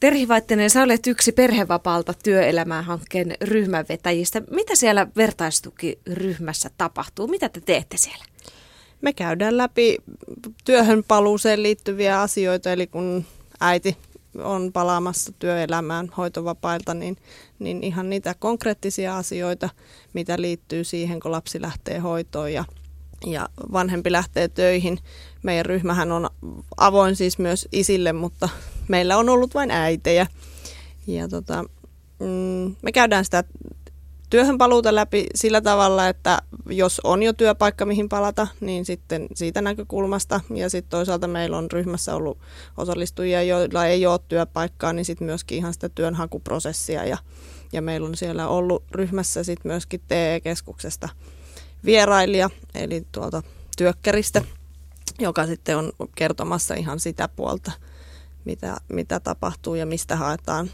Terhi Vaittinen, sä olet yksi perhevapaalta työelämää hankkeen ryhmänvetäjistä. Mitä siellä vertaistukiryhmässä tapahtuu? Mitä te teette siellä? Me käydään läpi työhön paluuseen liittyviä asioita, eli kun äiti on palaamassa työelämään hoitovapailta, niin, niin ihan niitä konkreettisia asioita, mitä liittyy siihen, kun lapsi lähtee hoitoon ja, ja vanhempi lähtee töihin. Meidän ryhmähän on avoin siis myös isille, mutta meillä on ollut vain äitejä. Ja tota, mm, me käydään sitä työhön paluuta läpi sillä tavalla, että jos on jo työpaikka, mihin palata, niin sitten siitä näkökulmasta. Ja sitten toisaalta meillä on ryhmässä ollut osallistujia, joilla ei ole työpaikkaa, niin sitten myöskin ihan sitä työnhakuprosessia. Ja, ja meillä on siellä ollut ryhmässä sitten myöskin TE-keskuksesta vierailija, eli tuolta työkkäristä, joka sitten on kertomassa ihan sitä puolta, mitä, mitä tapahtuu ja mistä haetaan,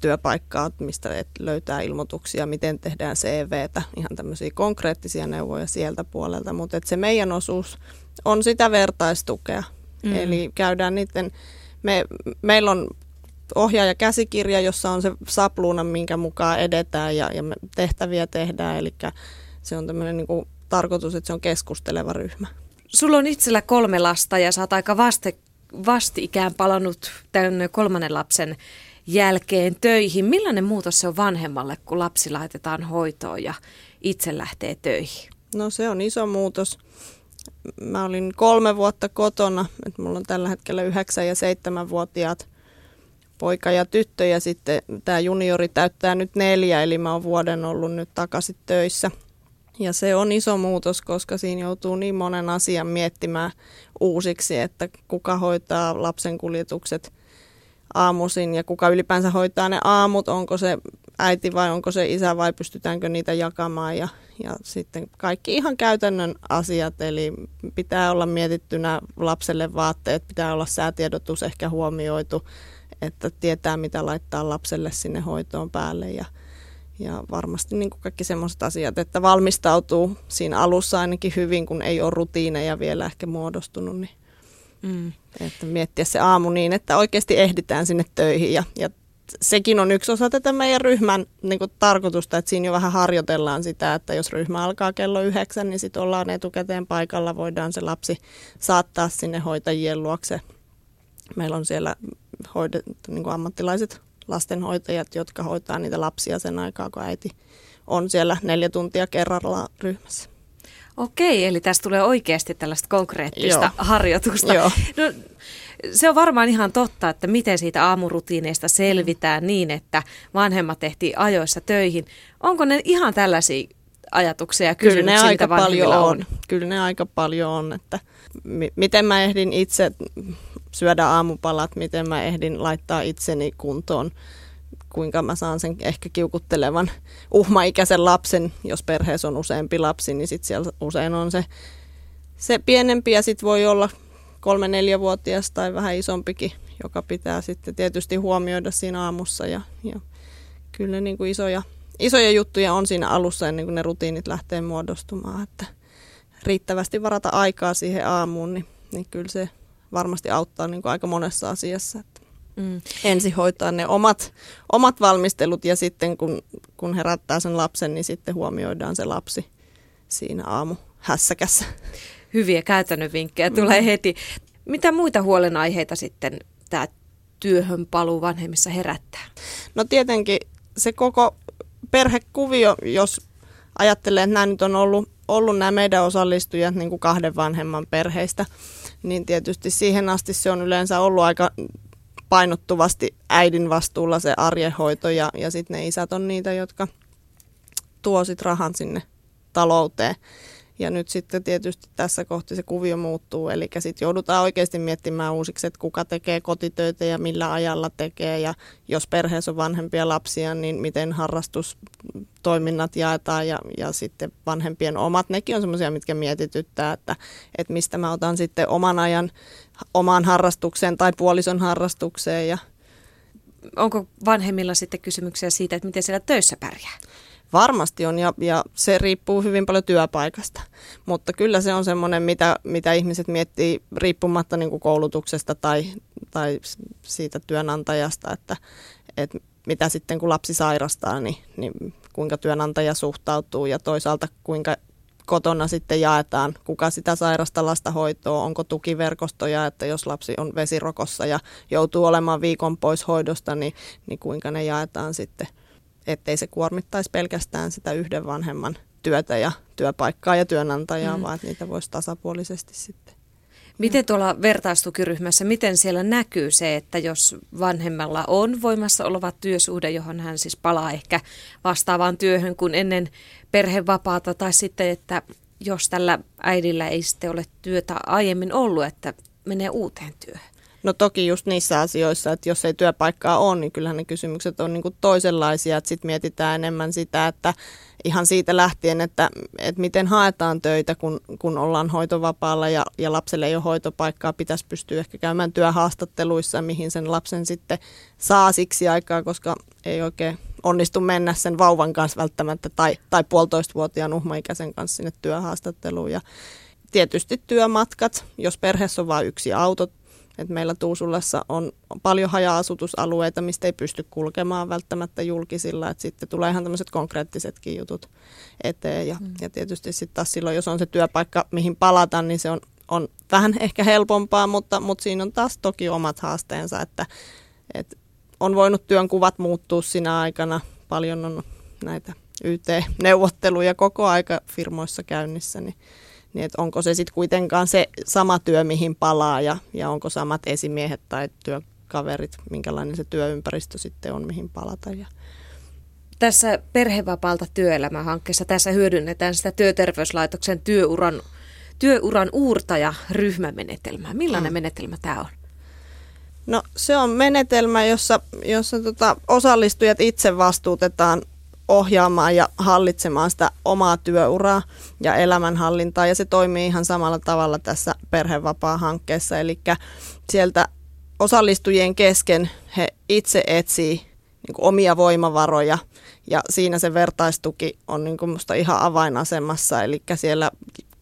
työpaikkaa, mistä löytää ilmoituksia, miten tehdään CVtä, ihan tämmöisiä konkreettisia neuvoja sieltä puolelta, mutta se meidän osuus on sitä vertaistukea. Mm. Eli käydään niiden, me, meillä on ohjaaja käsikirja, jossa on se sapluuna, minkä mukaan edetään ja, ja tehtäviä tehdään, eli se on tämmöinen niin kuin, tarkoitus, että se on keskusteleva ryhmä. Sulla on itsellä kolme lasta ja sä oot aika vaste, vasti ikään palannut tämän kolmannen lapsen jälkeen töihin. Millainen muutos se on vanhemmalle, kun lapsi laitetaan hoitoon ja itse lähtee töihin? No se on iso muutos. Mä olin kolme vuotta kotona, että mulla on tällä hetkellä yhdeksän ja seitsemänvuotiaat poika ja tyttö ja sitten tämä juniori täyttää nyt neljä, eli mä oon vuoden ollut nyt takaisin töissä. Ja se on iso muutos, koska siinä joutuu niin monen asian miettimään uusiksi, että kuka hoitaa lapsen kuljetukset – aamuisin ja kuka ylipäänsä hoitaa ne aamut, onko se äiti vai onko se isä vai pystytäänkö niitä jakamaan ja, ja sitten kaikki ihan käytännön asiat, eli pitää olla mietittynä lapselle vaatteet, pitää olla säätiedotus ehkä huomioitu, että tietää mitä laittaa lapselle sinne hoitoon päälle ja, ja varmasti niin kuin kaikki semmoiset asiat, että valmistautuu siinä alussa ainakin hyvin, kun ei ole rutiineja vielä ehkä muodostunut, niin Mm. Että miettiä se aamu niin, että oikeasti ehditään sinne töihin ja, ja sekin on yksi osa tätä meidän ryhmän niin kuin, tarkoitusta, että siinä jo vähän harjoitellaan sitä, että jos ryhmä alkaa kello yhdeksän, niin sitten ollaan etukäteen paikalla, voidaan se lapsi saattaa sinne hoitajien luokse. Meillä on siellä hoidet, niin kuin ammattilaiset lastenhoitajat, jotka hoitaa niitä lapsia sen aikaa, kun äiti on siellä neljä tuntia kerralla ryhmässä. Okei, eli tästä tulee oikeasti tällaista konkreettista Joo. harjoitusta. Joo. No, se on varmaan ihan totta, että miten siitä aamurutiineista selvitään niin, että vanhemmat tehtiin ajoissa töihin. Onko ne ihan tällaisia ajatuksia ja Kyllä ne aika paljon on. on. Kyllä ne aika paljon on, että m- miten mä ehdin itse syödä aamupalat, miten mä ehdin laittaa itseni kuntoon kuinka mä saan sen ehkä kiukuttelevan uhmaikäisen lapsen, jos perheessä on useampi lapsi, niin sitten siellä usein on se, se pienempi ja sitten voi olla kolme neljävuotias tai vähän isompikin, joka pitää sitten tietysti huomioida siinä aamussa ja, ja kyllä niin kuin isoja, isoja juttuja on siinä alussa ennen kuin ne rutiinit lähtee muodostumaan, että riittävästi varata aikaa siihen aamuun, niin, niin kyllä se varmasti auttaa niin kuin aika monessa asiassa. Että Mm. Ensin hoitaa ne omat, omat valmistelut ja sitten kun, kun herättää sen lapsen, niin sitten huomioidaan se lapsi siinä aamu hässäkässä. Hyviä käytännön vinkkejä mm. tulee heti. Mitä muita huolenaiheita sitten tämä työhön paluu vanhemmissa herättää? No tietenkin se koko perhekuvio, jos ajattelee, että nämä nyt on ollut, ollut nämä meidän osallistujat niin kuin kahden vanhemman perheistä, niin tietysti siihen asti se on yleensä ollut aika painottuvasti äidin vastuulla se arjenhoito ja, ja sitten ne isät on niitä, jotka tuo sit rahan sinne talouteen. Ja nyt sitten tietysti tässä kohti se kuvio muuttuu, eli sitten joudutaan oikeasti miettimään uusiksi, että kuka tekee kotitöitä ja millä ajalla tekee. Ja jos perheessä on vanhempia lapsia, niin miten harrastustoiminnat jaetaan ja, ja sitten vanhempien omat. Nekin on semmoisia, mitkä mietityttää, että, että mistä mä otan sitten oman ajan omaan harrastukseen tai puolison harrastukseen. Ja... Onko vanhemmilla sitten kysymyksiä siitä, että miten siellä töissä pärjää? Varmasti on ja, ja se riippuu hyvin paljon työpaikasta, mutta kyllä se on semmoinen, mitä, mitä ihmiset miettii riippumatta niin kuin koulutuksesta tai, tai siitä työnantajasta, että, että mitä sitten kun lapsi sairastaa, niin, niin kuinka työnantaja suhtautuu ja toisaalta kuinka kotona sitten jaetaan, kuka sitä sairasta lasta hoitoa, onko tukiverkostoja, että jos lapsi on vesirokossa ja joutuu olemaan viikon pois hoidosta, niin, niin kuinka ne jaetaan sitten, ettei se kuormittaisi pelkästään sitä yhden vanhemman työtä ja työpaikkaa ja työnantajaa, mm. vaan että niitä voisi tasapuolisesti sitten. Miten tuolla vertaistukiryhmässä, miten siellä näkyy se, että jos vanhemmalla on voimassa oleva työsuhde, johon hän siis palaa ehkä vastaavaan työhön kuin ennen perhevapaata, tai sitten, että jos tällä äidillä ei sitten ole työtä aiemmin ollut, että menee uuteen työhön? No toki just niissä asioissa, että jos ei työpaikkaa ole, niin kyllähän ne kysymykset on niin kuin toisenlaisia. Sitten mietitään enemmän sitä, että ihan siitä lähtien, että, että miten haetaan töitä, kun, kun ollaan hoitovapaalla ja, ja lapselle ei ole hoitopaikkaa, pitäisi pystyä ehkä käymään työhaastatteluissa, mihin sen lapsen sitten saa siksi aikaa, koska ei oikein onnistu mennä sen vauvan kanssa välttämättä tai, tai puolitoistavuotiaan uhmaikäisen kanssa sinne työhaastatteluun. Ja tietysti työmatkat, jos perheessä on vain yksi auto, et meillä Tuusulassa on paljon haja-asutusalueita, mistä ei pysty kulkemaan välttämättä julkisilla, että sitten tulee ihan tämmöiset konkreettisetkin jutut eteen. Ja, mm. ja tietysti sitten taas silloin, jos on se työpaikka, mihin palata, niin se on, on vähän ehkä helpompaa, mutta, mutta siinä on taas toki omat haasteensa, että, että on voinut työnkuvat muuttua siinä aikana. Paljon on näitä YT-neuvotteluja koko aika firmoissa käynnissä, niin niin että onko se sitten kuitenkaan se sama työ, mihin palaa ja, ja onko samat esimiehet tai työkaverit, minkälainen se työympäristö sitten on, mihin palata. Ja. Tässä perhevapaalta työelämähankkeessa tässä hyödynnetään sitä työterveyslaitoksen työuran, työuran uurtaja ryhmämenetelmää. Millainen mm. menetelmä tämä on? No se on menetelmä, jossa, jossa tota, osallistujat itse vastuutetaan ohjaamaan ja hallitsemaan sitä omaa työuraa ja elämänhallintaa. Ja se toimii ihan samalla tavalla tässä perhevapaa-hankkeessa. Eli sieltä osallistujien kesken he itse etsii niin kuin omia voimavaroja ja siinä se vertaistuki on niin kuin musta ihan avainasemassa. Eli siellä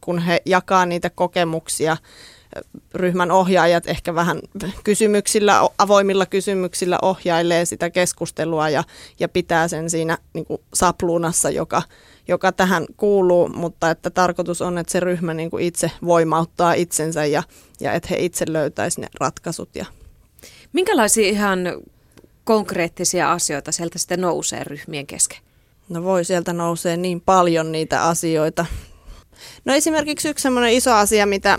kun he jakaa niitä kokemuksia ryhmän ohjaajat ehkä vähän kysymyksillä, avoimilla kysymyksillä ohjailee sitä keskustelua ja, ja pitää sen siinä niin kuin sapluunassa, joka, joka tähän kuuluu, mutta että tarkoitus on, että se ryhmä niin kuin itse voimauttaa itsensä ja, ja että he itse löytäisivät ne ratkaisut. Ja. Minkälaisia ihan konkreettisia asioita sieltä sitten nousee ryhmien kesken? No voi, sieltä nousee niin paljon niitä asioita. No esimerkiksi yksi semmoinen iso asia, mitä,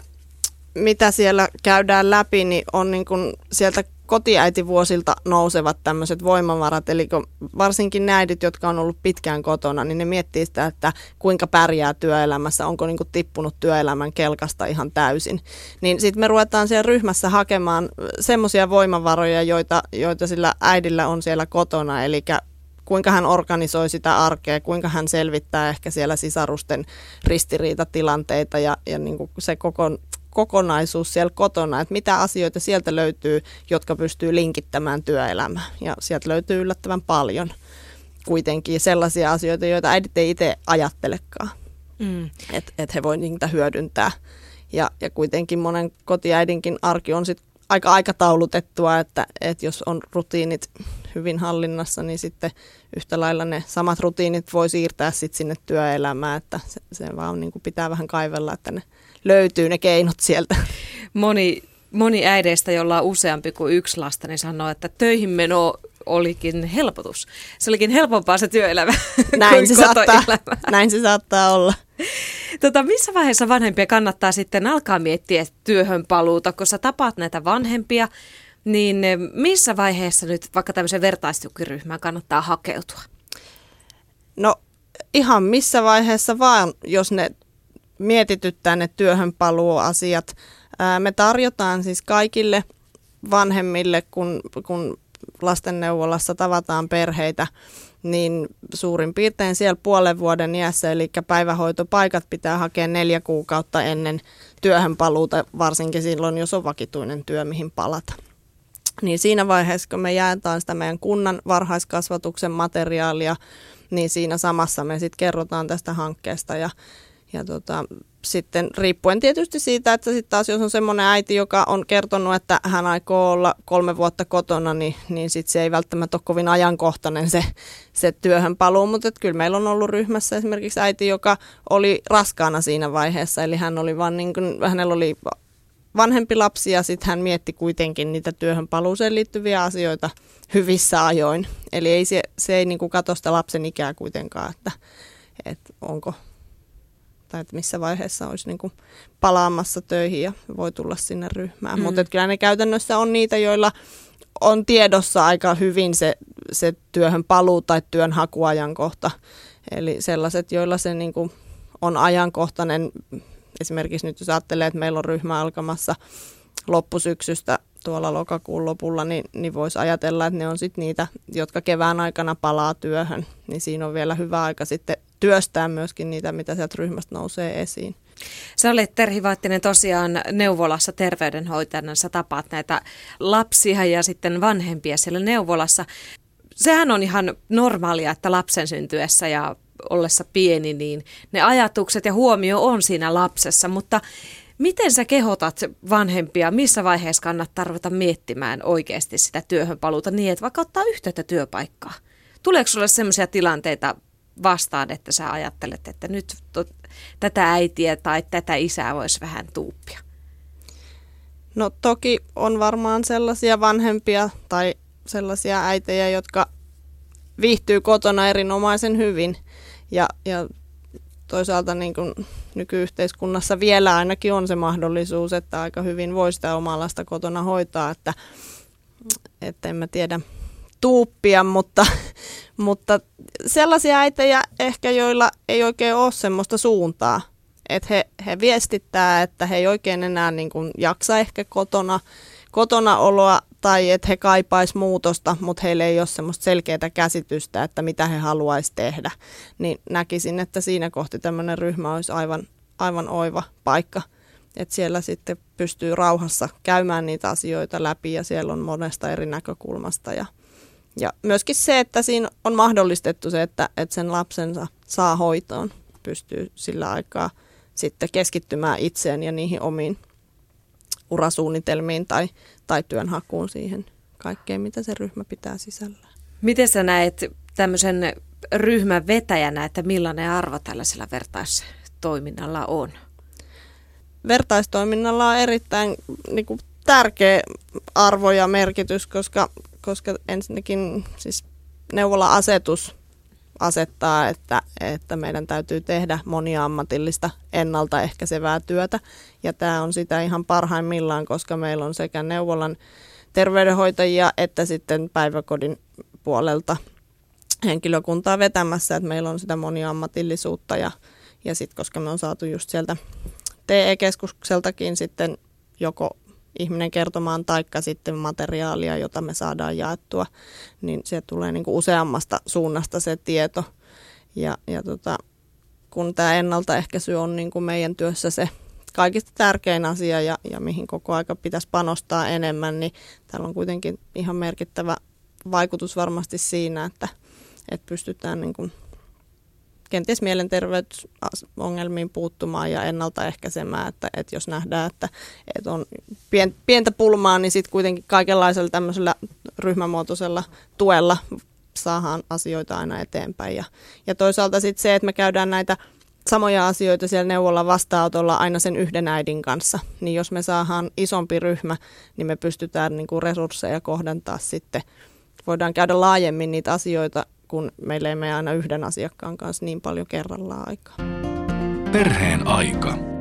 mitä siellä käydään läpi, niin on niin kuin sieltä kotiäitivuosilta nousevat tämmöiset voimavarat, eli varsinkin ne äidit, jotka on ollut pitkään kotona, niin ne miettii sitä, että kuinka pärjää työelämässä, onko niin kuin tippunut työelämän kelkasta ihan täysin. Niin sitten me ruvetaan siellä ryhmässä hakemaan semmoisia voimavaroja, joita, joita sillä äidillä on siellä kotona, eli kuinka hän organisoi sitä arkea, kuinka hän selvittää ehkä siellä sisarusten ristiriitatilanteita ja, ja niin kuin se koko kokonaisuus siellä kotona, että mitä asioita sieltä löytyy, jotka pystyy linkittämään työelämään. Ja sieltä löytyy yllättävän paljon kuitenkin sellaisia asioita, joita äidit ei itse ajattelekaan, mm. että et he voivat niitä hyödyntää. Ja, ja kuitenkin monen kotiäidinkin arki on sit aika aikataulutettua, että, että jos on rutiinit hyvin hallinnassa, niin sitten yhtä lailla ne samat rutiinit voi siirtää sitten sinne työelämään, että se, se vaan niin kuin pitää vähän kaivella, että ne löytyy ne keinot sieltä. Moni, moni äideistä, jolla on useampi kuin yksi lasta, niin sanoo, että töihin meno olikin helpotus. Se olikin helpompaa se työelämä näin se saattaa, Näin se saattaa olla. Tota, missä vaiheessa vanhempia kannattaa sitten alkaa miettiä työhön paluuta, kun sä tapaat näitä vanhempia, niin missä vaiheessa nyt vaikka tämmöisen vertaistukiryhmään kannattaa hakeutua? No ihan missä vaiheessa vaan, jos ne mietityttää ne työhön paluuasiat. Me tarjotaan siis kaikille vanhemmille, kun, kun lastenneuvolassa tavataan perheitä, niin suurin piirtein siellä puolen vuoden iässä, eli päivähoitopaikat pitää hakea neljä kuukautta ennen työhön paluuta, varsinkin silloin, jos on vakituinen työ, mihin palata. Niin siinä vaiheessa, kun me jaetaan sitä meidän kunnan varhaiskasvatuksen materiaalia, niin siinä samassa me sitten kerrotaan tästä hankkeesta ja, ja tota, sitten riippuen tietysti siitä, että sitten taas jos on semmoinen äiti, joka on kertonut, että hän aikoo olla kolme vuotta kotona, niin, niin sitten se ei välttämättä ole kovin ajankohtainen se, se työhön paluu, mutta kyllä meillä on ollut ryhmässä esimerkiksi äiti, joka oli raskaana siinä vaiheessa, eli hän oli vaan niin kuin, hänellä oli vanhempi lapsi ja sitten hän mietti kuitenkin niitä työhön paluuseen liittyviä asioita hyvissä ajoin. Eli ei se, se ei niin kuin katso sitä lapsen ikää kuitenkaan, että, että onko tai että missä vaiheessa olisi niin kuin palaamassa töihin ja voi tulla sinne ryhmään. Mm. Mutta kyllä ne käytännössä on niitä, joilla on tiedossa aika hyvin se, se työhön paluu tai työnhakuajankohta. Eli sellaiset, joilla se niin kuin on ajankohtainen, esimerkiksi nyt jos ajattelee, että meillä on ryhmä alkamassa loppusyksystä tuolla lokakuun lopulla, niin, niin voisi ajatella, että ne on sitten niitä, jotka kevään aikana palaa työhön. Niin siinä on vielä hyvä aika sitten työstää myöskin niitä, mitä sieltä ryhmästä nousee esiin. Sä olet Terhi Vaattinen tosiaan neuvolassa terveydenhoitajana. Sä tapaat näitä lapsia ja sitten vanhempia siellä neuvolassa. Sehän on ihan normaalia, että lapsen syntyessä ja ollessa pieni, niin ne ajatukset ja huomio on siinä lapsessa, mutta Miten sä kehotat vanhempia, missä vaiheessa kannattaa ruveta miettimään oikeasti sitä työhön paluuta niin, että vaikka ottaa yhteyttä työpaikkaa? Tuleeko sulle sellaisia tilanteita vastaan, että sä ajattelet, että nyt to, tätä äitiä tai tätä isää voisi vähän tuuppia? No toki on varmaan sellaisia vanhempia tai sellaisia äitejä, jotka viihtyy kotona erinomaisen hyvin ja, ja toisaalta niin kuin nykyyhteiskunnassa vielä ainakin on se mahdollisuus, että aika hyvin voi sitä omaa lasta kotona hoitaa, että, että en mä tiedä tuuppia, mutta, mutta sellaisia äitejä ehkä, joilla ei oikein ole semmoista suuntaa, että he, he viestittää, että he ei oikein enää niin kuin jaksa ehkä kotona, kotona oloa tai että he kaipais muutosta, mutta heillä ei ole semmoista selkeää käsitystä, että mitä he haluaisi tehdä, niin näkisin, että siinä kohti tämmöinen ryhmä olisi aivan, aivan oiva paikka. Että siellä sitten pystyy rauhassa käymään niitä asioita läpi ja siellä on monesta eri näkökulmasta. Ja, ja myöskin se, että siinä on mahdollistettu se, että, että sen lapsensa saa hoitoon, pystyy sillä aikaa sitten keskittymään itseen ja niihin omiin urasuunnitelmiin tai, tai työnhakuun siihen kaikkeen, mitä se ryhmä pitää sisällään. Miten sä näet tämmöisen ryhmän vetäjänä, että millainen arvo tällaisella vertaistoiminnalla on? Vertaistoiminnalla on erittäin niin kuin, tärkeä arvo ja merkitys, koska, koska ensinnäkin siis neuvola-asetus asettaa, että, että meidän täytyy tehdä moniammatillista ennaltaehkäisevää työtä. Ja tämä on sitä ihan parhaimmillaan, koska meillä on sekä neuvolan terveydenhoitajia että sitten päiväkodin puolelta henkilökuntaa vetämässä, että meillä on sitä moniammatillisuutta ja, ja sitten koska me on saatu just sieltä TE-keskukseltakin sitten joko ihminen kertomaan taikka sitten materiaalia, jota me saadaan jaettua, niin se tulee niin kuin useammasta suunnasta se tieto. Ja, ja tota, kun tämä ennaltaehkäisy on niin kuin meidän työssä se kaikista tärkein asia ja, ja mihin koko aika pitäisi panostaa enemmän, niin täällä on kuitenkin ihan merkittävä vaikutus varmasti siinä, että, että pystytään niin kuin kenties mielenterveysongelmiin puuttumaan ja ennaltaehkäisemään, että, että jos nähdään, että, että on pientä pulmaa, niin sitten kuitenkin kaikenlaisella tämmöisellä ryhmämuotoisella tuella saadaan asioita aina eteenpäin. Ja, ja toisaalta sitten se, että me käydään näitä samoja asioita siellä neuvolla vastaanotolla aina sen yhden äidin kanssa, niin jos me saadaan isompi ryhmä, niin me pystytään niin kuin resursseja kohdentaa sitten. Voidaan käydä laajemmin niitä asioita kun meillä ei mene aina yhden asiakkaan kanssa niin paljon kerrallaan aikaa. Perheen aika.